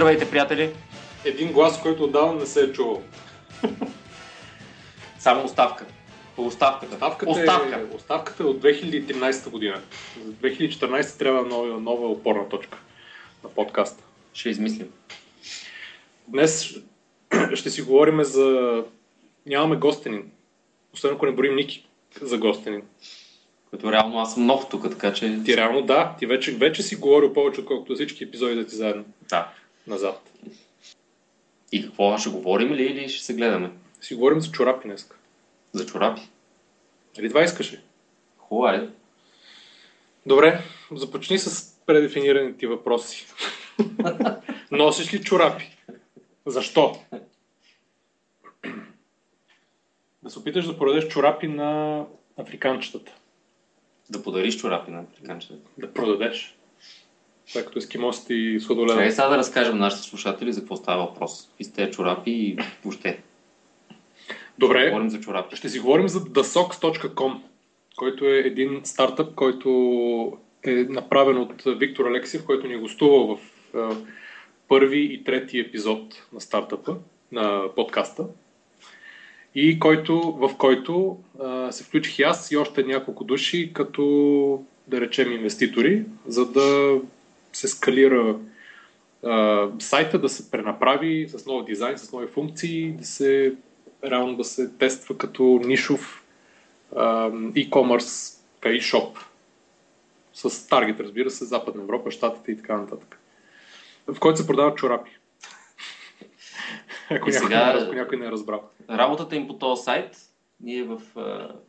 Здравейте, приятели! Един глас, който отдавна не се е чувал. Само оставка. Оставката. Оставката, Оставка. Е, оставката е от 2013 година. За 2014 трябва нова, нова опорна точка на подкаста. Ще измислим. Днес ще си говорим за... Нямаме гостенин. Освен ако не борим Ники за гостенин. Като реално аз съм нов тук, така че... Ти реално да, ти вече, вече си говорил повече, отколкото всички епизоди да ти заедно Да. Назад. И какво? Ще говорим ли или ще се гледаме? Си говорим за чорапи днес. За чорапи? Нали това искаш ли? Хубаво, айде. Добре, започни с предефинираните ти въпроси. Носиш ли чорапи? Защо? Да се опиташ да продадеш чорапи на африканчетата. Да подариш чорапи на африканчета. Да продадеш. Това е като ескимосите и Чакай сладоледа. сега да разкажем на нашите слушатели за какво става въпрос. Какви сте тези чорапи и въобще. Добре, Говорим за чорапи. ще си говорим за TheSocks.com, който е един стартъп, който е направен от Виктор Алексиев, който ни е гостувал в е, първи и трети епизод на стартъпа, на подкаста. И който, в който а, се включих и аз и още няколко души, като да речем инвеститори, за да се скалира а, сайта, да се пренаправи с нов дизайн, с нови функции, да се реално да се тества като нишов а, e-commerce e-shop с таргет, разбира се, Западна Европа, Штатите и така нататък. В който се продават чорапи. Ако, И някой, сега- ако някой не е разбрал. Работата им по този сайт, ние в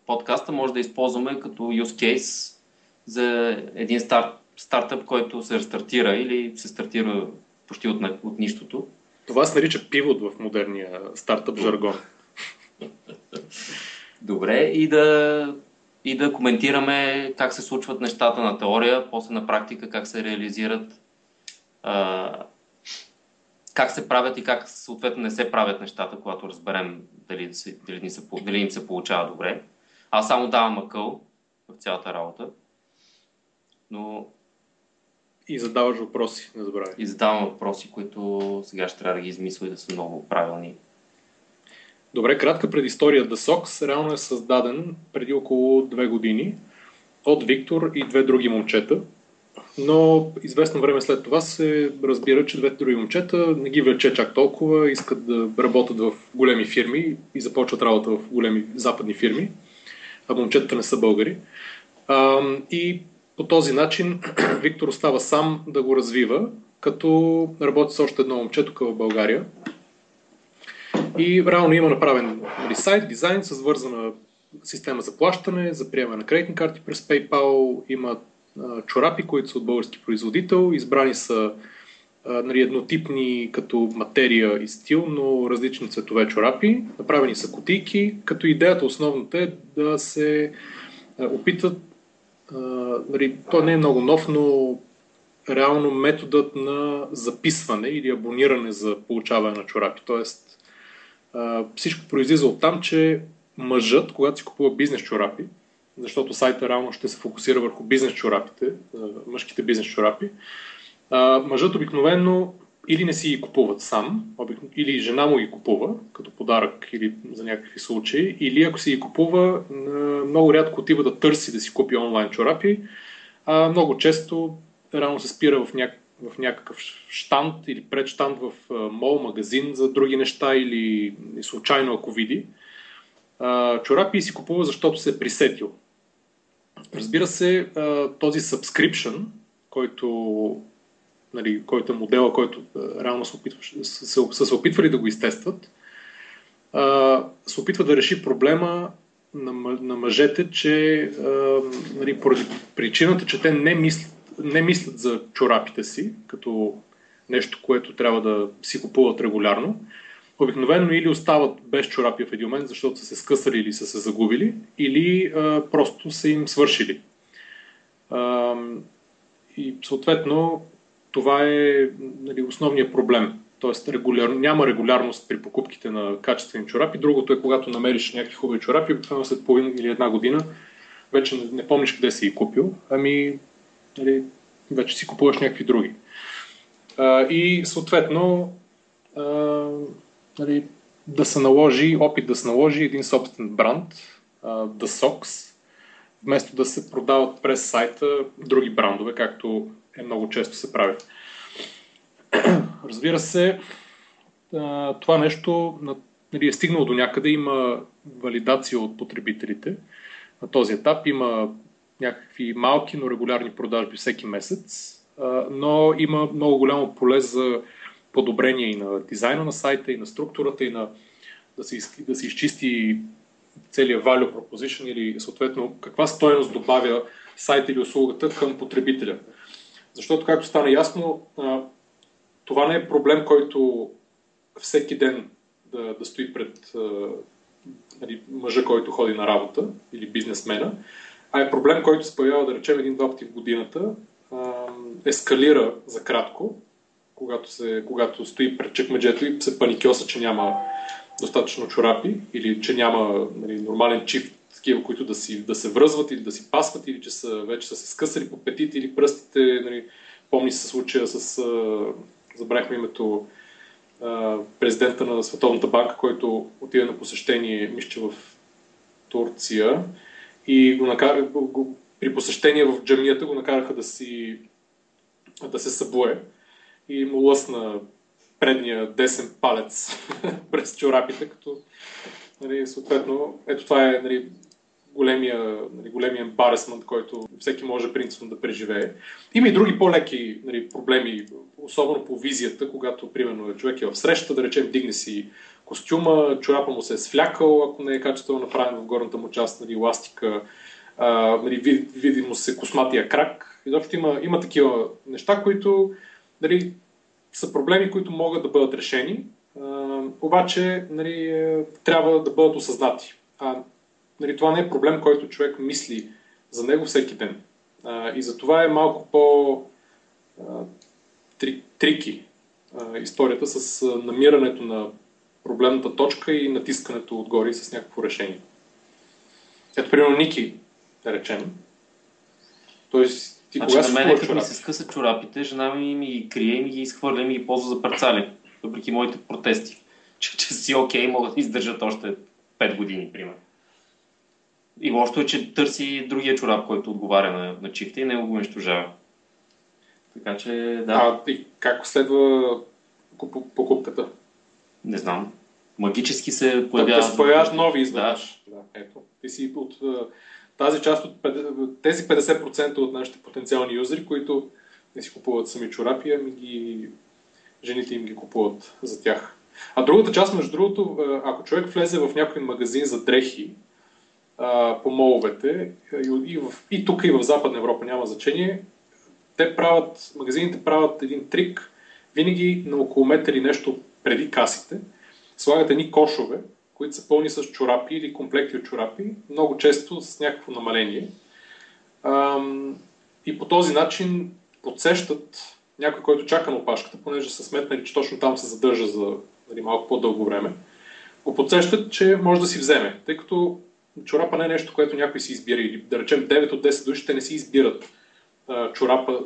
подкаста може да използваме като use case за един старт, стартъп, който се рестартира или се стартира почти от, от нищото. Това се нарича пивот в модерния стартъп жаргон. Добре, и да, и да коментираме как се случват нещата на теория, после на практика как се реализират, а, как се правят и как съответно не се правят нещата, когато разберем дали, дали, ни се, дали им се получава добре. Аз само давам акъл в цялата работа, но И задаваш въпроси, не забравяй. и задавам въпроси, които сега ще трябва да ги измисля и да са много правилни. Добре, кратка предистория. The Sox реално е създаден преди около две години от Виктор и две други момчета. Но известно време след това се разбира, че двете други момчета не ги влече чак толкова, искат да работят в големи фирми и започват работа в големи западни фирми, а момчетата не са българи. И по този начин Виктор остава сам да го развива, като работи с още едно момче тук в България. И реално има направен нали, сайт, дизайн с вързана система за плащане, за приемане на кредитни карти през PayPal. Има а, чорапи, които са от български производител. Избрани са а, нали, еднотипни като материя и стил, но различни цветове чорапи. Направени са кутийки, като идеята основната е да се опитат нали, то не е много нов, но реално методът на записване или абониране за получаване на чорапи. Тоест, всичко произлиза от там, че мъжът, когато си купува бизнес чорапи, защото сайта реално ще се фокусира върху бизнес чорапите, мъжките бизнес чорапи, мъжът обикновено или не си ги купуват сам, или жена му ги купува като подарък или за някакви случаи, или ако си ги купува, много рядко отива да търси да си купи онлайн чорапи, а много често реално се спира в, няк... в някакъв штант или предштант в мол, магазин за други неща или случайно ако види. Чорапи си купува, защото се е присетил. Разбира се, този subscription, който, нали, който е модела, който а, реално се опитваш, са, са, се опитвали да го изтестват, а, се опитва да реши проблема на, на мъжете, че а, нали, поради причината, че те не мислят, не мислят за чорапите си, като нещо, което трябва да си купуват регулярно, обикновено или остават без чорапи в един момент, защото са се скъсали или са се загубили, или а, просто са им свършили. А, и съответно това е нали, основният проблем. Тоест регуляр... няма регулярност при покупките на качествени чорапи. Другото е когато намериш някакви хубави чорапи, обикновено след половина или една година вече не, не помниш къде си ги купил, ами нали, вече си купуваш някакви други. А, и съответно а, нали, да се наложи, опит да се наложи един собствен бранд, а, The Socks, вместо да се продават през сайта други брандове, както е много често се прави. Разбира се, това нещо нали, е стигнало до някъде, има валидация от потребителите. На този етап има някакви малки, но регулярни продажби всеки месец, но има много голямо поле за подобрение и на дизайна на сайта, и на структурата, и на да се, да се изчисти целият value proposition или съответно каква стоеност добавя сайт или услугата към потребителя. Защото, както стана ясно, това не е проблем, който всеки ден да, да стои пред нали, мъжа, който ходи на работа или бизнесмена, а е проблем, който се появява, да речем, един-два пъти в годината, ескалира за кратко, когато, се, когато стои пред чекмеджето и се паникьоса, че няма достатъчно чорапи или че няма нали, нормален чип, такива, които да, си, да се връзват или да си пасват или че са, вече са се скъсали по петите или пръстите. Нали, помни се случая с, забравихме името, президента на Световната банка, който отиде на посещение, мисля, в Турция и го накара, го, при посещение в джамията го накараха да, си, да се събуе и му лъсна предния десен палец през чорапите, като нали, съответно, ето това е нали, големия, нали, големия ембаресмент, който всеки може принципно да преживее. Има и други по-леки нали, проблеми, особено по визията, когато, примерно, човек е в среща, да речем, дигне си костюма, чорапа му се е свлякал, ако не е качествено направен в горната му част, нали, ластика, нали, види му се косматия крак. Изобщо има, има такива неща, които нали, са проблеми, които могат да бъдат решени, а, обаче нали, е, трябва да бъдат осъзнати. А, нали, това не е проблем, който човек мисли за него всеки ден. А, и за това е малко по а, три, трики а, историята с намирането на проблемната точка и натискането отгоре с някакво решение. Ето, примерно, Ники, да речем. Тоест, ти значи кога на мен, като ми се скъсат чорапите, жена ми ми ги крие ми ги изхвърля и ми ги ползва за парцали. Въпреки моите протести. Че, че си окей, okay, могат да издържат още 5 години, примерно. И лошото е, че търси другия чорап, който отговаря на, на чифта и не го унищожава. Така че, да. А и как следва покупката? Не знам. Магически се появяват... Да се появяват нови. Да. да. Ето. Ти си от тази част от тези 50% от нашите потенциални юзери, които не си купуват сами чорапи, ами ги, жените им ги купуват за тях. А другата част, между другото, ако човек влезе в някой магазин за дрехи по моловете, и, в, и тук и в Западна Европа няма значение, те правят, магазините правят един трик, винаги на около метър и нещо преди касите, слагат едни кошове, които са пълни с чорапи или комплекти от чорапи, много често с някакво намаление. И по този начин подсещат някой, който чака на опашката, понеже са сметнали, че точно там се задържа за нали, малко по-дълго време, го подсещат, че може да си вземе, тъй като чорапа не е нещо, което някой си избира. Или да речем 9 от 10 души, те не си избират а, чорапа,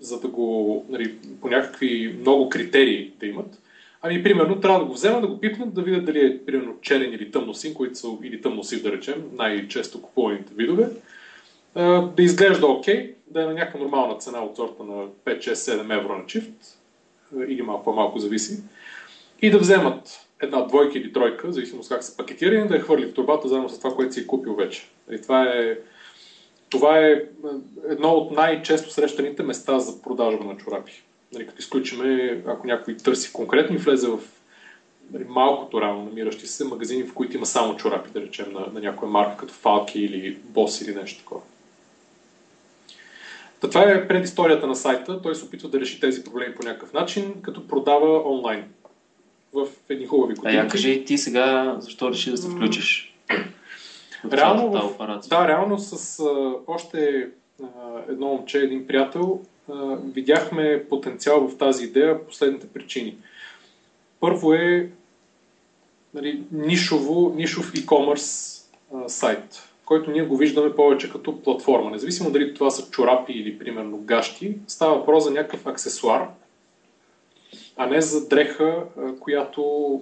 за да го нали, по някакви много критерии да имат. Ами, примерно, трябва да го вземат, да го пипнат, да видят дали е, примерно, черен или тъмносин, които са, или тъмносив, да речем, най-често купуваните видове. Да изглежда окей, okay, да е на някаква нормална цена от сорта на 5, 6, 7 евро на чифт, или малко по-малко зависи, и да вземат една двойка или тройка, зависимо с как са пакетирани, да я хвърли в турбата заедно с това, което си е купил вече. И това е, това е едно от най-често срещаните места за продажба на чорапи нали, като изключиме, ако някой търси конкретно и влезе в нали, малкото рано намиращи се магазини, в които има само чорапи, да речем, на, на някоя марка, като Falky или Boss или нещо такова. Та това е предисторията на сайта. Той се опитва да реши тези проблеми по някакъв начин, като продава онлайн в едни хубави кутийки. А я кажи и ти сега, защо реши да се включиш? Реално, в, да, реално с а, още а, едно момче, един приятел, видяхме потенциал в тази идея по следните причини. Първо е нали, нишово, нишов e-commerce а, сайт, който ние го виждаме повече като платформа. Независимо дали това са чорапи или примерно гащи, става въпрос за някакъв аксесуар, а не за дреха, която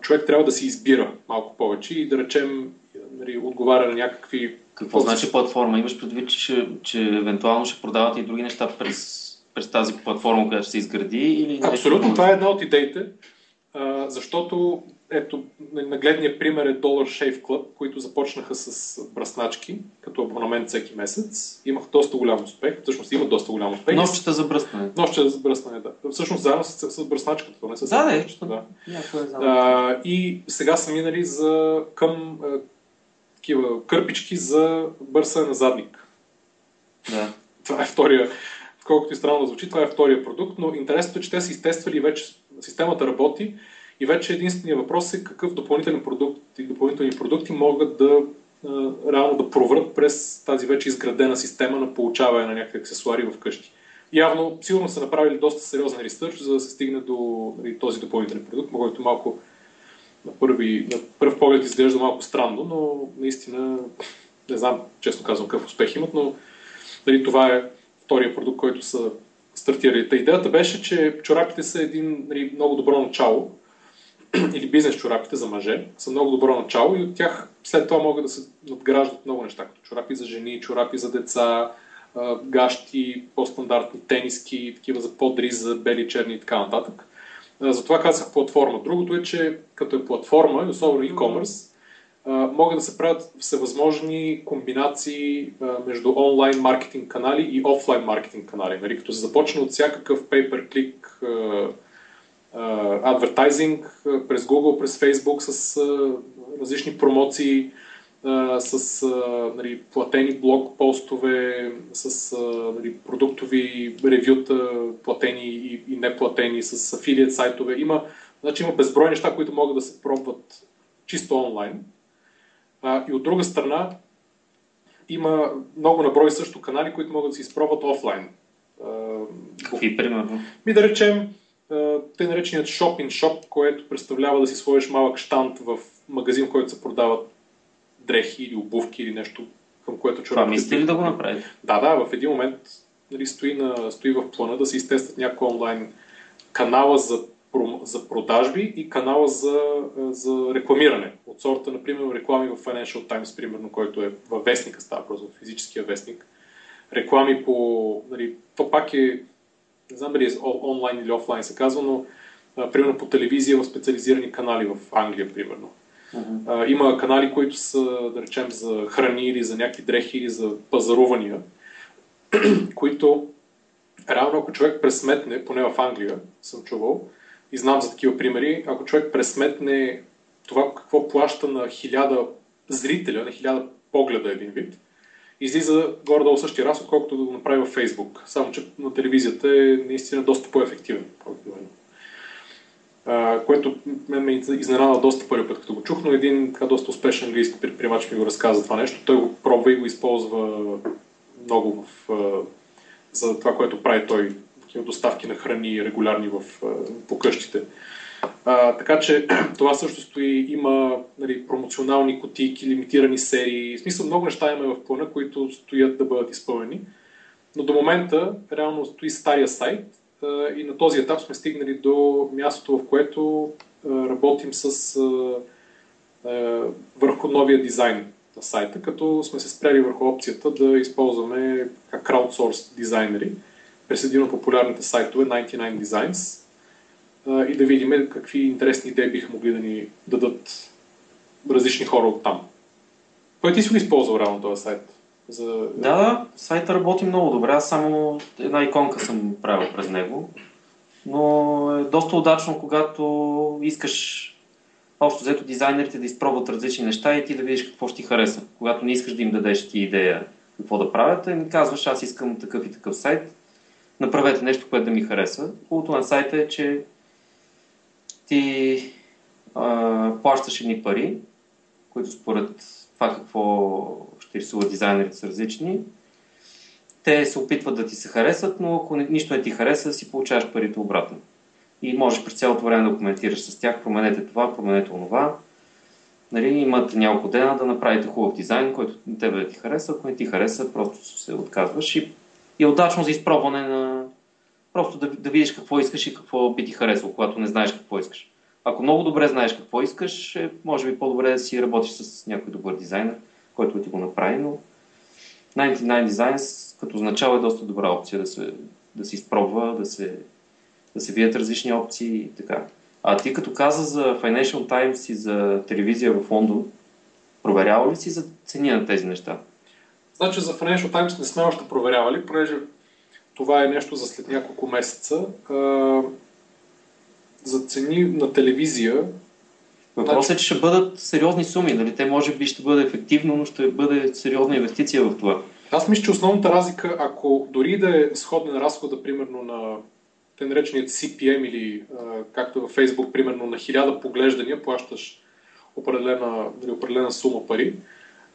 човек трябва да си избира малко повече и да речем нали, отговаря на някакви... Какво значи платформа? Имаш предвид, че, че евентуално ще продават и други неща през, през тази платформа, която ще се изгради? Или Абсолютно, това е една от идеите, защото ето, нагледният пример е Dollar Shave Club, които започнаха с бръсначки, като абонамент всеки месец. Имах доста голям успех, всъщност имат доста голям успех. Нощчета за бръснане. Нощчета за бръснане, да. Всъщност заедно с, с бръсначката, не с да, да, да. А, и сега са минали за, към а, такива кърпички за бърсане на задник. Да. Това е втория, колкото и странно звучи, това е втория продукт, но интересното е, че те са изтествали вече, системата работи и вече единственият въпрос е какъв допълнителен продукт и допълнителни продукти могат да реално да проврат през тази вече изградена система на получаване на някакви аксесуари в къщи. Явно, сигурно са направили доста сериозен ресърч, за да се стигне до нали, този допълнителен продукт, който малко на, първи, на първ поглед изглежда малко странно, но наистина не знам, честно казвам, какъв успех имат, но нали, това е втория продукт, който са стартирали. Та идеята беше, че чорапите са един нали, много добро начало, или бизнес чорапите за мъже са много добро начало и от тях след това могат да се надграждат много неща, като чорапи за жени, чорапи за деца, гащи, по-стандартни тениски, такива за подри, за бели, черни и така нататък. Затова казах платформа. Другото е, че като е платформа, особено e-commerce, могат да се правят всевъзможни комбинации между онлайн маркетинг канали и офлайн маркетинг канали. Нали? Като се започне от всякакъв pay-per-click адвертайзинг през Google, през Facebook с различни промоции, с нали, платени блог постове, с нали, продуктови ревюта, платени и, и неплатени, с афилиет сайтове. Има, значи, има безброй неща, които могат да се пробват чисто онлайн. А, и от друга страна, има много наброй също канали, които могат да се изпробват офлайн. Какви, примерно? Ми да речем, те нареченият шопин шоп, което представлява да си сложиш малък штант в магазин, в който се продават дрехи или обувки или нещо, към което чорапите... Това мислите ли да го направите? Да, да, в един момент нали, стои, на, стои в плана да се изтестват някои онлайн канала за, за продажби и канала за, за рекламиране. От сорта, например, реклами в Financial Times, примерно, който е във вестника, става просто в физическия вестник. Реклами по... Нали, то пак е не знам дали е онлайн или офлайн се казва, но а, примерно по телевизия в специализирани канали в Англия, примерно. Uh-huh. А, има канали, които са, да речем, за храни или за някакви дрехи или за пазарувания, които реално ако човек пресметне, поне в Англия съм чувал, и знам за такива примери, ако човек пресметне това какво плаща на хиляда зрителя, на хиляда погледа един вид, излиза горе-долу същия разход, колкото да го направи във Facebook. Само, че на телевизията е наистина доста по-ефективен. Uh, което мен ме изненада доста първи път, като го чух, но един така доста успешен английски предприемач ми го разказа това нещо. Той го пробва и го използва много в, за това, което прави той, такива доставки на храни регулярни в, по къщите. А, така че това също стои, има нали, промоционални кутийки, лимитирани серии, в смисъл много неща има в плана, които стоят да бъдат изпълнени. Но до момента реално стои стария сайт а, и на този етап сме стигнали до мястото, в което а, работим с а, а, върху новия дизайн на сайта, като сме се спряли върху опцията да използваме краудсорс дизайнери. През един от популярните сайтове 99 Designs, и да видим какви интересни идеи биха могли да ни дадат различни хора от там. Кой ти си го използвал реално този сайт? За... Да, да, сайта работи много добре. Аз само една иконка съм правил през него. Но е доста удачно, когато искаш общо взето дизайнерите да изпробват различни неща и ти да видиш какво ще ти хареса. Когато не искаш да им дадеш ти идея какво да правят, ми казваш, аз искам такъв и такъв сайт, направете нещо, което да ми хареса. Хубавото на сайта е, че ти а, плащаш едни пари, които според това какво ще рисуват дизайнерите са различни. Те се опитват да ти се харесат, но ако нищо не ти хареса, си получаваш парите обратно. И можеш през цялото време да коментираш с тях, променете това, променете онова. Нали, имат няколко дена да направите хубав дизайн, който на тебе да ти хареса. Ако не ти хареса, просто се отказваш. И, и е удачно за изпробване на, Просто да, да видиш какво искаш и какво би ти харесало, когато не знаеш какво искаш. Ако много добре знаеш какво искаш, е, може би по-добре да си работиш с някой добър дизайнер, който ти го направи, но 99 Designs като начало е доста добра опция да се, да се изпробва, да се, да се видят различни опции и така. А ти като каза за Financial Times и за телевизия в Лондон, проверява ли си за цени на тези неща? Значи за Financial Times не сме още проверявали, понеже това е нещо за след няколко месеца. За цени на телевизия Въпросът е, че ще бъдат сериозни суми. Нали? Те може би ще бъде ефективно, но ще бъде сериозна инвестиция в това. Аз мисля, че основната разлика, ако дори да е сходен разхода, примерно на те нареченият CPM или а, както във Facebook, примерно на 1000 поглеждания, плащаш определена, нали, определена сума пари.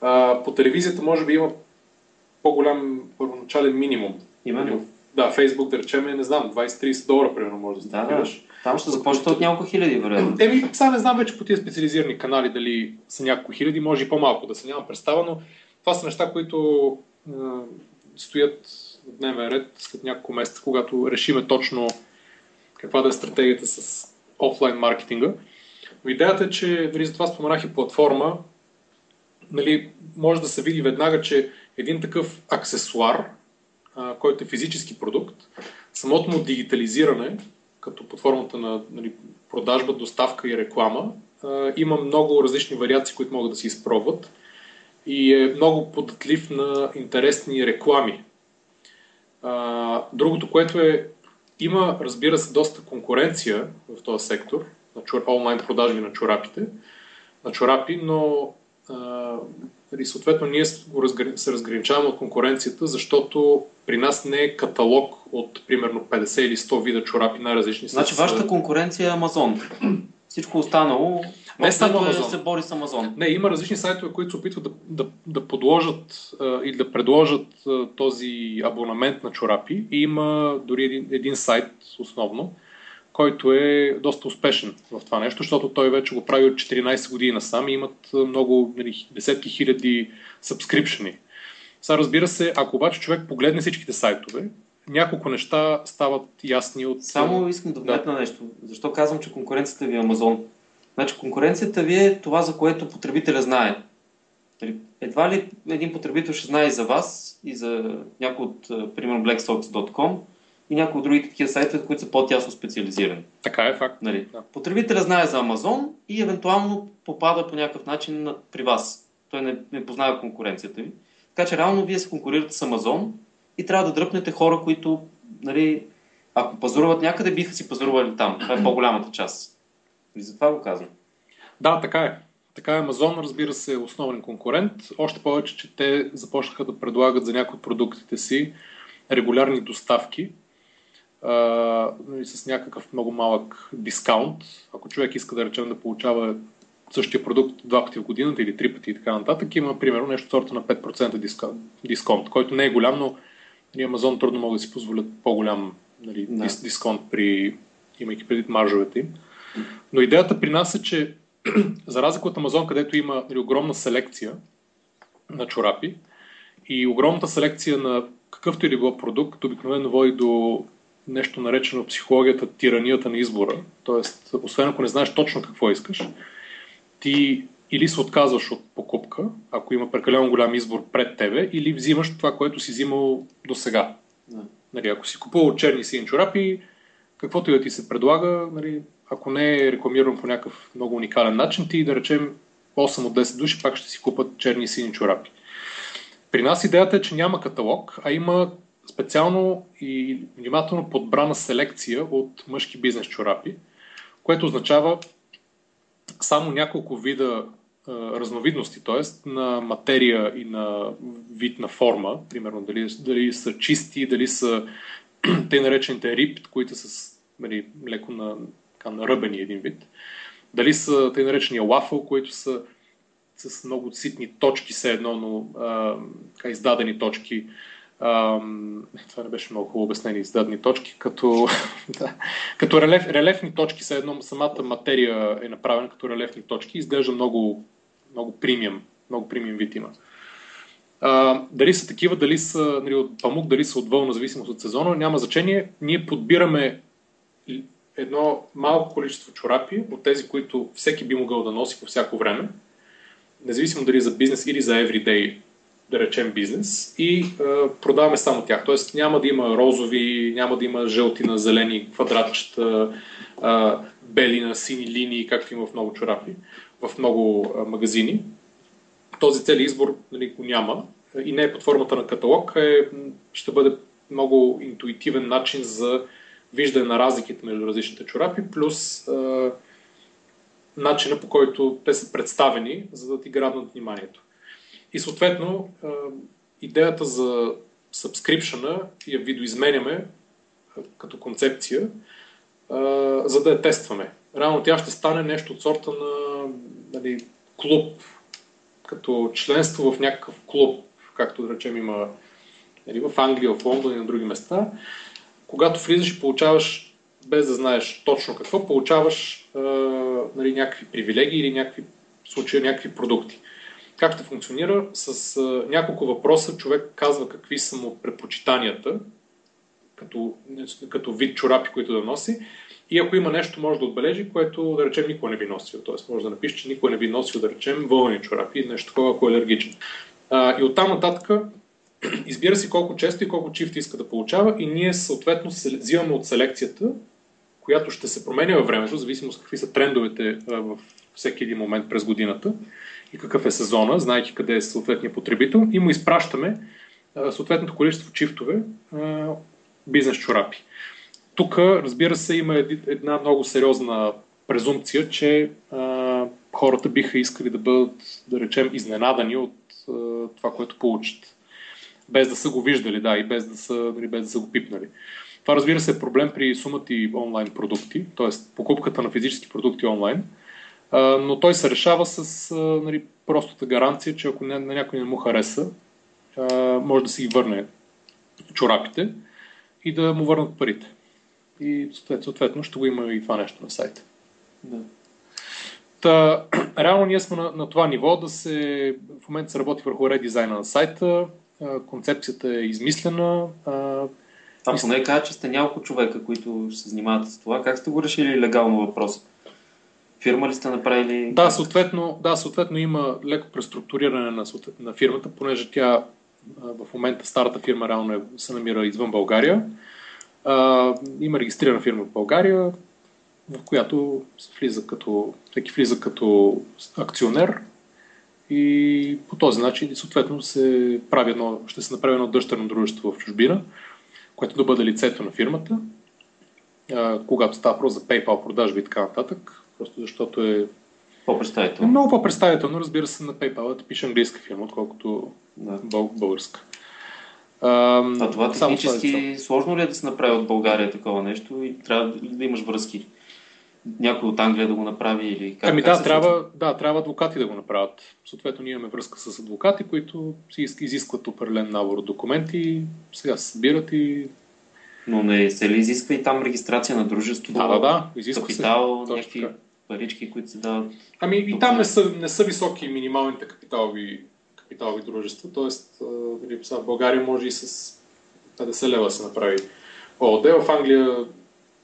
А, по телевизията може би има по-голям първоначален минимум. Именно. Да, Facebook, да речем, не знам, 20-30 долара, примерно, може да стартираш. Да, да. Там ще започне от няколко хиляди, вероятно. Еми, сега не знам вече по тези специализирани канали дали са няколко хиляди, може и по-малко да се нямам представа, но това са неща, които е, стоят в дневен ред след няколко месеца, когато решиме точно каква да е стратегията с офлайн маркетинга. Но идеята е, че, дори за това споменах и платформа, нали, може да се види веднага, че един такъв аксесуар, който е физически продукт, самото му дигитализиране, като под формата на нали, продажба, доставка и реклама, а, има много различни вариации, които могат да се изпробват и е много податлив на интересни реклами. А, другото, което е, има, разбира се, доста конкуренция в този сектор, на чур, онлайн продажби на чорапите, на чорапи, но а, и нали, съответно ние се разграничаваме от конкуренцията, защото при нас не е каталог от примерно 50 или 100 вида чорапи най-различни. Значи с... вашата конкуренция е Амазон. Всичко останало не само Амазон. се бори с Амазон. Не, има различни сайтове, които се опитват да, да, да подложат а, или да предложат а, този абонамент на чорапи. И има дори един, един сайт основно, който е доста успешен в това нещо, защото той вече го прави от 14 години насам и имат много, нали, десетки хиляди сабскрипшени. Сега разбира се, ако обаче човек погледне всичките сайтове, няколко неща стават ясни от... Само искам да вметна да. нещо. Защо казвам, че конкуренцията ви е Амазон? Значи конкуренцията ви е това, за което потребителя знае. Нали, едва ли един потребител ще знае и за вас, и за някой от, примерно, blackstocks.com, и някои от другите такива сайтове, които са по-тясно специализирани. Така е факт. Нали? Да. Потребителя знае за Амазон и евентуално попада по някакъв начин при вас. Той не, не познава конкуренцията ви. Така че реално вие се конкурирате с Амазон и трябва да дръпнете хора, които, нали, ако пазаруват някъде, биха си пазарували там. Това е по-голямата част. И затова го казвам. Да, така е. Така е, Амазон, разбира се, е основен конкурент. Още повече, че те започнаха да предлагат за някои от продуктите си регулярни доставки, нали, с някакъв много малък дискаунт. Ако човек иска да речем да получава същия продукт два пъти в годината или три пъти и така нататък, има примерно нещо сорта на 5% дискаунт, дисконт, който не е голям, но нали, Амазон трудно могат да си позволят по-голям нали, да. дис, дисконт, при, имайки предвид маржовете им. Но идеята при нас е, че за разлика от Амазон, където има нали, огромна селекция на чорапи и огромната селекция на какъвто и да било продукт, обикновено води до нещо наречено психологията тиранията на избора. Тоест, освен ако не знаеш точно какво искаш, ти или се отказваш от покупка, ако има прекалено голям избор пред тебе, или взимаш това, което си взимал до сега. Да. Нали, ако си купувал черни сини чорапи, каквото и да ти се предлага, нали, ако не е рекламирано по някакъв много уникален начин, ти да речем 8 от 10 души пак ще си купат черни и сини чорапи. При нас идеята е, че няма каталог, а има специално и внимателно подбрана селекция от мъжки бизнес чорапи, което означава само няколко вида а, разновидности, т.е. на материя и на вид на форма, примерно дали, дали са чисти, дали са те наречените рип, които са нали, леко на, така, наръбени един вид, дали са те наречения лафъл, които са с много ситни точки, все едно, но а, издадени точки, Ам, това не беше много хубаво обяснение, издадени точки, като, да, като релеф, релефни точки, са едно, самата материя е направена като релефни точки, изглежда много, много премиум, много премиум вид има. А, дали са такива, дали са нали, от памук, дали са от вълна, зависимост от сезона, няма значение. Ние подбираме едно малко количество чорапи от тези, които всеки би могъл да носи по всяко време, независимо дали за бизнес или за everyday, да речем бизнес, и а, продаваме само тях. Тоест няма да има розови, няма да има жълти на зелени квадратчета, а, бели на сини линии, както има в много чорапи, в много а, магазини. Този цели избор нали, го няма и не е под формата на каталог, е, ще бъде много интуитивен начин за виждане на разликите между различните чорапи, плюс а, начина по който те са представени, за да ти грабнат вниманието. И съответно, идеята за subscription я видоизменяме като концепция, за да я тестваме. Реално тя ще стане нещо от сорта на нали, клуб, като членство в някакъв клуб, както да речем има нали, в Англия, в Лондон и на други места, когато влизаш и получаваш, без да знаеш точно какво, получаваш нали, някакви привилегии или някакви случаи, някакви продукти. Как ще функционира? С а, няколко въпроса човек казва какви са му предпочитанията, като, като вид чорапи, които да носи. И ако има нещо, може да отбележи, което да речем никой не би носил. Тоест може да напише, че никой не би носил, да речем, вълни чорапи нещо такова, ако е алергичен. А, и оттам нататък избира си колко често и колко чифт иска да получава и ние съответно взимаме от селекцията, която ще се променя във времето, зависимо с какви са трендовете в всеки един момент през годината и какъв е сезона, знайки къде е съответния потребител и му изпращаме съответното количество чифтове бизнес чорапи. Тук, разбира се, има една много сериозна презумпция, че хората биха искали да бъдат, да речем, изненадани от това, което получат без да са го виждали, да, и без да са, нали, без да са го пипнали. Това разбира се е проблем при сумати онлайн продукти, т.е. покупката на физически продукти онлайн, но той се решава с нали, простата гаранция, че ако на някой не му хареса, може да си ги върне чорапите и да му върнат парите. И съответно ще го има и това нещо на сайта. Да. Та, реално ние сме на, на това ниво да се в момента се работи върху редизайна на сайта, концепцията е измислена. Това поне е каза, че сте няколко човека, които ще се занимават с това. Как сте го решили легално въпрос? Фирма ли сте направили? Да, съответно, да, съответно има леко преструктуриране на, на фирмата, понеже тя в момента старата фирма реално е, се намира извън България. А, има регистрирана фирма в България, в която влиза като, всеки влиза като акционер и по този начин съответно се прави едно, ще се направи едно дъщерно дружество в чужбина, което да бъде лицето на фирмата, а, когато става въпрос за PayPal продажби и така нататък, просто защото е по-представително. Много по-представително, разбира се, на PayPal да пише английска фирма, отколкото да. българска. А, а това технически сложно ли е да се направи от България такова нещо и трябва да имаш връзки? някой от Англия да го направи или как? Ами как да, трябва, да, трябва адвокати да го направят. Съответно, ние имаме връзка с адвокати, които си изискват определен набор от документи сега се събират и но не се ли изисква и там регистрация на дружество? Да, да, да. Изисква капитал, се. някакви. Парички, които се дават. Ами и там не са, не са високи минималните капиталови, капиталови дружества. Тоест, нали, в България може и с 50 лева се направи ООД. В Англия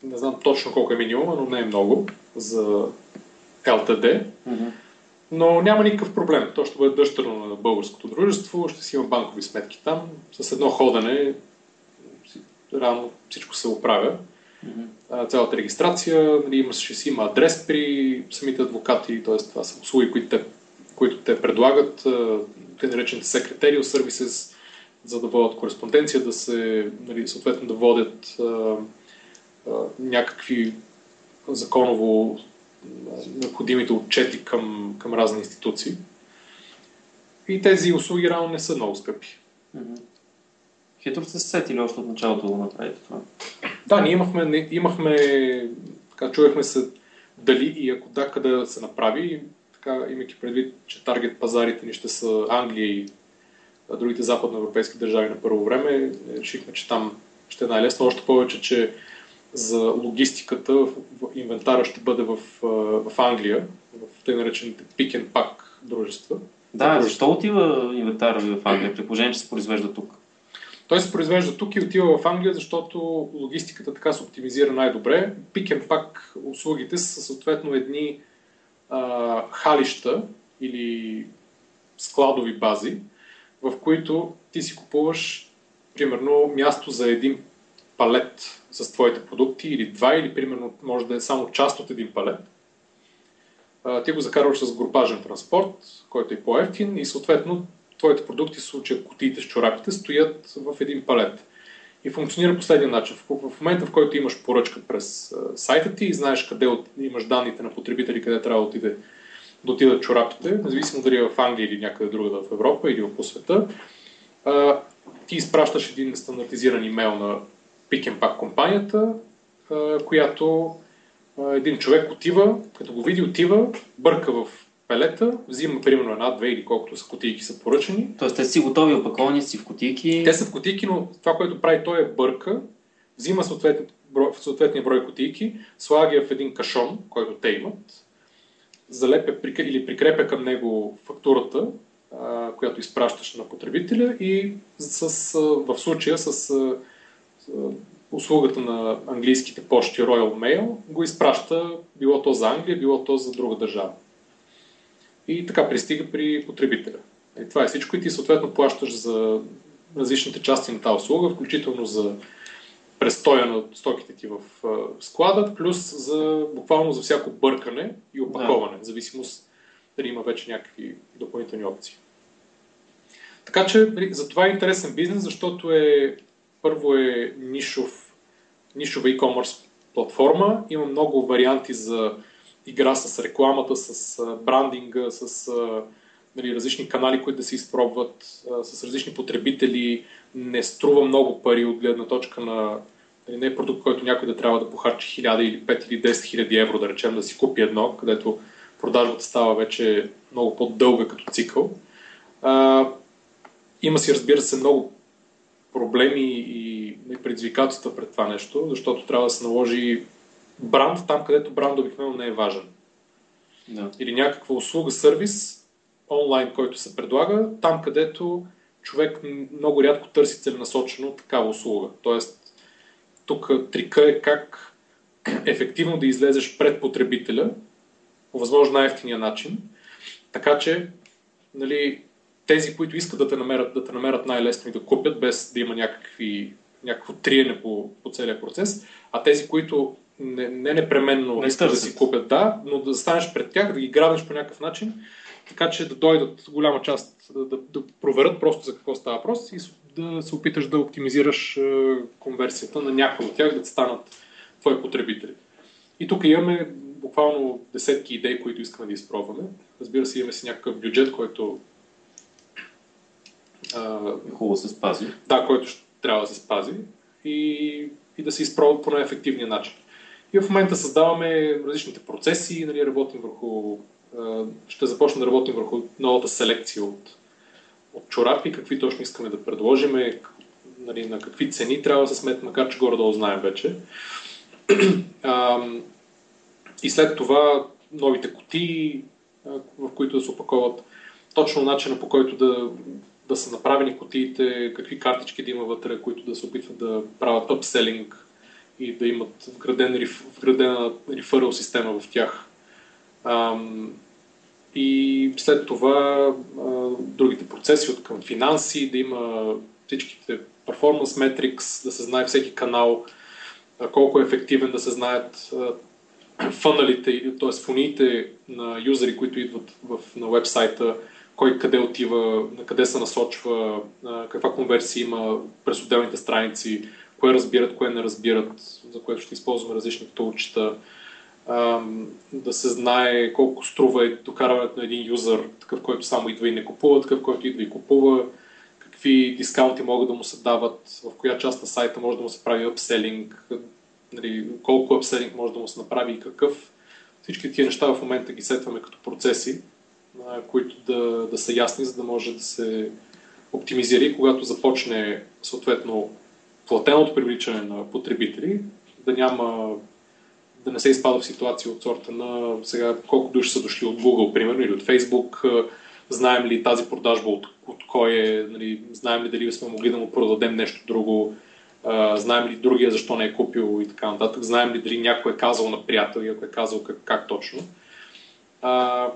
не знам точно колко е минимума, но не е много за LTD. Mm-hmm. Но няма никакъв проблем. То ще бъде дъщерно на българското дружество, ще си има банкови сметки там. С едно ходене рано всичко се оправя. Mm-hmm. Цялата регистрация, нали, има, ще си има адрес при самите адвокати, т.е. това са услуги, които те, които те предлагат, те наречените секретариал services, за да водят кореспонденция, да се, нали, съответно да водят някакви законово необходимите отчети към, към разни институции. И тези услуги рано не са много скъпи. Хитро сте се сетили още от началото да направите това. Да, ние имахме, имахме така чувахме се дали и ако да, къде да се направи, така, имайки предвид, че таргет пазарите ни ще са Англия и другите западноевропейски държави на първо време, решихме, че там ще е най-лесно, още повече, че за логистиката, в инвентара ще бъде в, в Англия, в тъй наречените pick and pack дружества, Да, защо отива инвентар в Англия, при положение, че се произвежда тук? Той се произвежда тук и отива в Англия, защото логистиката така се оптимизира най-добре. And Pack услугите са съответно едни а, халища или складови бази, в които ти си купуваш примерно място за един палет с твоите продукти или два, или примерно може да е само част от един палет. А, ти го закарваш с групажен транспорт, който е по-ефтин и съответно твоите продукти, в случая кутиите с чорапите, стоят в един палет. И функционира последния начин. В, момента, в който имаш поръчка през сайта ти и знаеш къде от, имаш данните на потребители, къде трябва да отиде да отидат чорапите, независимо дали е в Англия или някъде друга в Европа или по света, ти изпращаш един стандартизиран имейл на Pick and Pack компанията, която един човек отива, като го види, отива, бърка в пелета, взима примерно една, две или колкото са кутийки са поръчани. Тоест те си готови опаковани си в кутийки. Те са в кутийки, но това, което прави той е бърка, взима съответния брой, съответния брой слага ги в един кашон, който те имат, залепя или прикрепя към него фактурата, която изпращаш на потребителя и с, в случая с услугата на английските почти Royal Mail го изпраща било то за Англия, било то за друга държава. И така пристига при потребителя. И това е всичко и ти съответно плащаш за различните части на тази услуга, включително за престоя на стоките ти в склада, плюс за, буквално за всяко бъркане и опаковане, да. в зависимост дали има вече някакви допълнителни опции. Така че нали, за това е интересен бизнес, защото е първо е нишов, нишова e-commerce платформа, има много варианти за игра с рекламата, с брандинга, с нали, различни канали, които да се изпробват, с различни потребители, не струва много пари от гледна точка на нали, не е продукт, който някой да трябва да похарчи 1000 или 5 или 10 хиляди евро, да речем, да си купи едно, където продажбата става вече много по-дълга като цикъл. Има си, разбира се, много проблеми и предизвикателства пред това нещо, защото трябва да се наложи бранд там, където бранд обикновено не е важен. Да. Или някаква услуга, сервис, онлайн, който се предлага, там, където човек много рядко търси целенасочено такава услуга. Тоест, тук трика е как ефективно да излезеш пред потребителя по възможно най-ефтиния начин, така че нали, тези, които искат да те намерят, да те намерят най-лесно и да купят, без да има някакви, някакво триене по, по целия процес, а тези, които не, не непременно не да си купят, да, но да станеш пред тях, да ги грабнеш по някакъв начин, така че да дойдат голяма част, да, да, да проверят просто за какво става въпрос и да се опиташ да оптимизираш е, конверсията на някои от тях, да станат твои потребители. И тук имаме буквално десетки идеи, които искаме да изпробваме. Разбира се, имаме си някакъв бюджет, който хубаво се спази. Да, който ще трябва да се спази и, и да се изпробва по най-ефективния начин. И в момента създаваме различните процеси, нали, работим върху, ще започнем да работим върху новата селекция от, от чорапи, какви точно искаме да предложим, нали, на какви цени трябва да се сметне, макар че горе-долу знаем вече. и след това новите кутии, в които да се опаковат, точно начина по който да, да са направени кутиите, какви картички да има вътре, които да се опитват да правят upselling и да имат вграден, вградена реферал система в тях. И след това другите процеси от към финанси, да има всичките performance metrics, да се знае всеки канал, колко е ефективен, да се знаят фъналите, т.е. фониите на юзери, които идват в, на вебсайта, кой къде отива, на къде се насочва, каква конверсия има през отделните страници, кое разбират, кое не разбират, за което ще използваме различни тулчета, да се знае колко струва докарването на един юзър, такъв, който само идва и не купува, такъв, който идва и купува, какви дискаунти могат да му се дават, в коя част на сайта може да му се прави апселинг, колко апселинг може да му се направи и какъв. Всички тия неща в момента ги сетваме като процеси, които да, да са ясни, за да може да се оптимизира и когато започне съответно платеното привличане на потребители, да няма да не се изпада в ситуация от сорта на сега колко души са дошли от Google, примерно, или от Facebook, знаем ли тази продажба от, от кой е, нали, знаем ли дали сме могли да му продадем нещо друго, знаем ли другия защо не е купил и така нататък, знаем ли дали някой е казал на приятел и ако е казал как, как точно. А,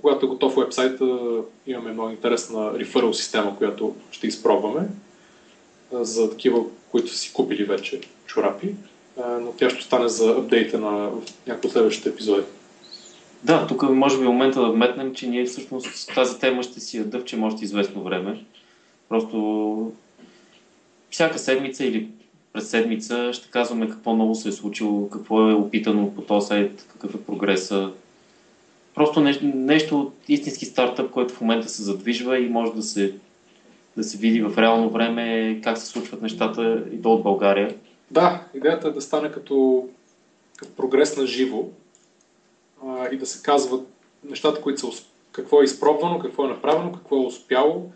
когато е готов вебсайт, имаме много интересна реферал система, която ще изпробваме за такива, които си купили вече чорапи, но тя ще стане за апдейта на някои следващите епизоди. Да, тук може би е момента да вметнем, че ние всъщност тази тема ще си я дъвчем още известно време. Просто всяка седмица или през седмица ще казваме какво ново се е случило, какво е опитано по този сайт, какъв е прогреса. Просто нещо, нещо от истински стартъп, който в момента се задвижва и може да се, да се види в реално време как се случват нещата и до от България. Да, идеята е да стане като, като прогрес на живо а, и да се казват нещата, които са, какво е изпробвано, какво е направено, какво е успяло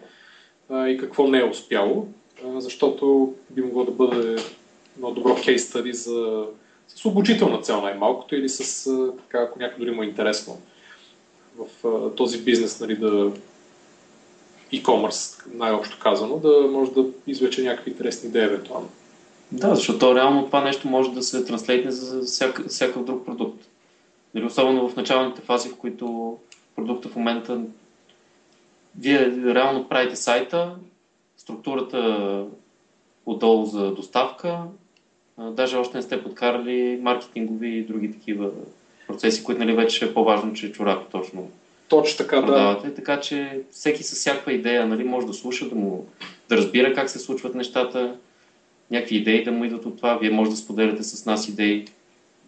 а, и какво не е успяло, а, защото би могло да бъде много добро кейс стади за с обучителна цел най-малкото или с, така, ако някой дори му е интересно в а, този бизнес, нали, да e-commerce, най-общо казано, да може да извлече някакви интересни идеи евентуално. Да, защото реално това нещо може да се транслейтне за всяк, всякакъв друг продукт. Нали, особено в началните фази, в които продукта в момента вие реално правите сайта, структурата отдолу за доставка, даже още не сте подкарали маркетингови и други такива процеси, които нали, вече е по-важно, че чорапи точно точно така. Да. Така че всеки с всякаква идея нали, може да слуша, да, му, да разбира как се случват нещата, някакви идеи да му идват от това. Вие може да споделяте с нас идеи.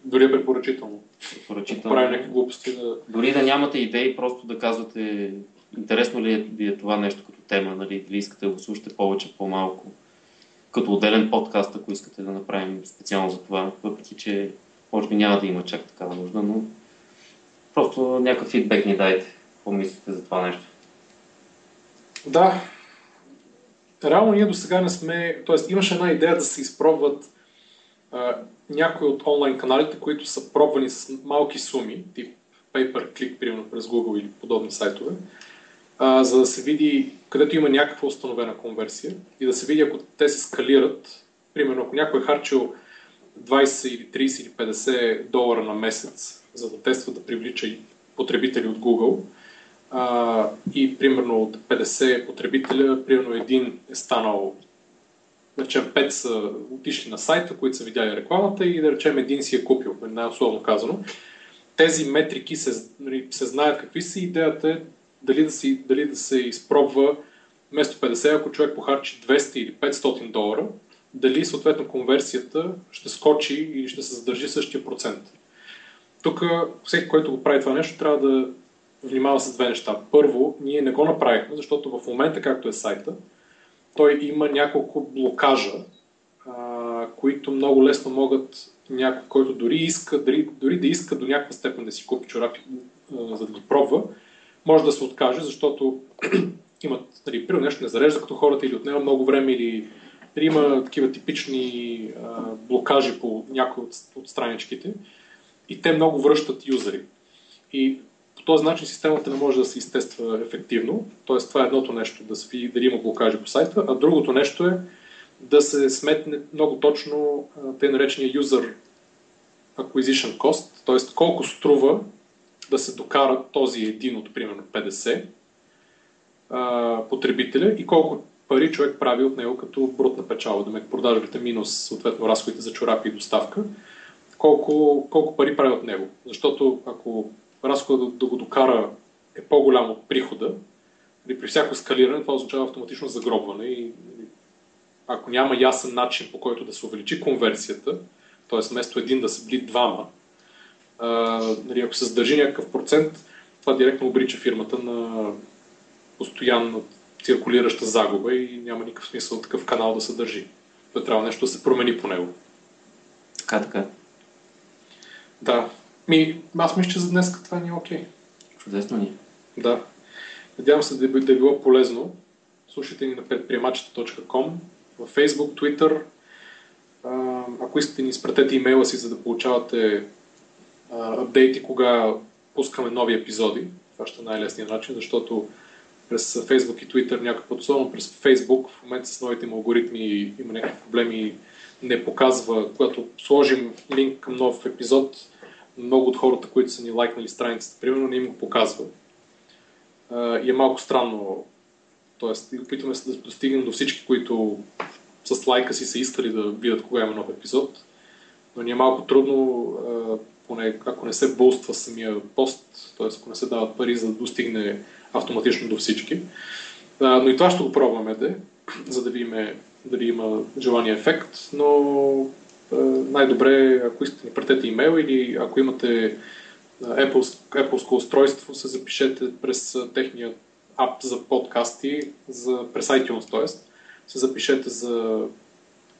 Дори е препоръчително. Препоръчително. Прави някакви глупости. Да... Дори да нямате идеи, просто да казвате интересно ли е, ли е това нещо като тема, нали, дали искате да го слушате повече, по-малко. Като отделен подкаст, ако искате да направим специално за това, въпреки че може би няма да има чак такава нужда, но просто някакъв фидбек ни дайте. Какво мислите за това нещо? Да, реално ние до сега не сме, т.е. имаше една идея да се изпробват а, някои от онлайн каналите, които са пробвани с малки суми, тип pay per click, примерно през Google или подобни сайтове, а, за да се види където има някаква установена конверсия и да се види ако те се скалират, примерно ако някой е харчил 20 или 30 или 50 долара на месец, за да тества да привлича потребители от Google, а, и примерно от 50 потребителя, примерно един е станал, да речем 5 са отишли на сайта, които са видяли рекламата и да речем един си е купил, най-условно казано. Тези метрики се, нали, се знаят какви са. Идеята е дали да, си, дали да се изпробва вместо 50, ако човек похарчи 200 или 500 долара, дали съответно конверсията ще скочи или ще се задържи същия процент. Тук всеки, който го прави това нещо, трябва да внимава с две неща. Първо, ние не го направихме, защото в момента, както е сайта, той има няколко блокажа, а, които много лесно могат някой, който дори иска, дори, дори да иска до някаква степен да си купи чорапи, а, за да ги пробва, може да се откаже, защото имат, нали, примерно нещо не зарежда като хората или отнема много време или или има такива типични а, блокажи по някои от, от страничките и те много връщат юзери. И този начин системата не може да се изтества ефективно. Тоест, това е едното нещо, да се види дали има блокажи по сайта, а другото нещо е да се сметне много точно те наречения user acquisition cost, т.е. колко струва да се докара този един от примерно 50 а, потребителя и колко пари човек прави от него като брутна печала, да ме продажбите минус съответно разходите за чорапи и доставка, колко, колко пари прави от него. Защото ако разхода да, да го докара е по-голям от прихода, нали, при всяко скалиране това означава автоматично загробване и нали, ако няма ясен начин по който да се увеличи конверсията, т.е. вместо един да се бли двама, а, нали, ако се задържи някакъв процент, това директно обрича фирмата на постоянно циркулираща загуба и няма никакъв смисъл такъв канал да се държи. Да трябва нещо да се промени по него. Така, така. Да, ми, аз мисля, че за днес това ни е окей. Okay. Чудесно ни. Да. Надявам се да, да е било полезно. Слушайте ни на предприемачите.com, в Facebook, Twitter. А, ако искате ни изпратете имейла си, за да получавате апдейти, кога пускаме нови епизоди. Това ще е най-лесният начин, защото през Facebook и Twitter някой път, особено през Facebook, в момента с новите им алгоритми има някакви проблеми, не показва, когато сложим линк към нов епизод, много от хората, които са ни лайкнали страницата, примерно, не им го показва. И е малко странно. Тоест, опитваме се да достигнем до всички, които с лайка си са искали да видят кога има нов епизод. Но ни е малко трудно, поне ако не се болства самия пост, т.е. ако не се дават пари, за да достигне автоматично до всички. Но и това ще го пробваме, да, за да видим дали има желания ефект, но най-добре, ако искате ни пратете имейл или ако имате Apple, Apple устройство, се запишете през техния ап за подкасти, за, през iTunes, т.е. се запишете за...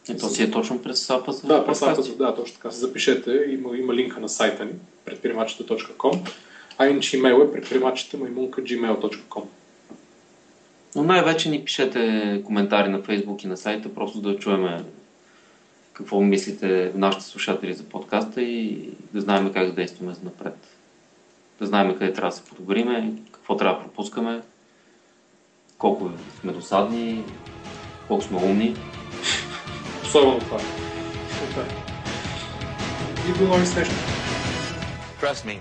И то си е точно през апа за Да, през апа, да, точно така. Се запишете, има, има линка на сайта ни, предприемачите.com, а иначе имейл е предприемачите gmail.com. Но най-вече ни пишете коментари на Facebook и на сайта, просто да чуеме какво мислите нашите слушатели за подкаста и да знаем как да действаме за напред. Да знаем къде трябва да се подобриме, какво трябва да пропускаме, колко сме досадни, колко сме умни. Особено това. И до нови срещи. Trust me,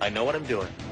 I know what I'm doing.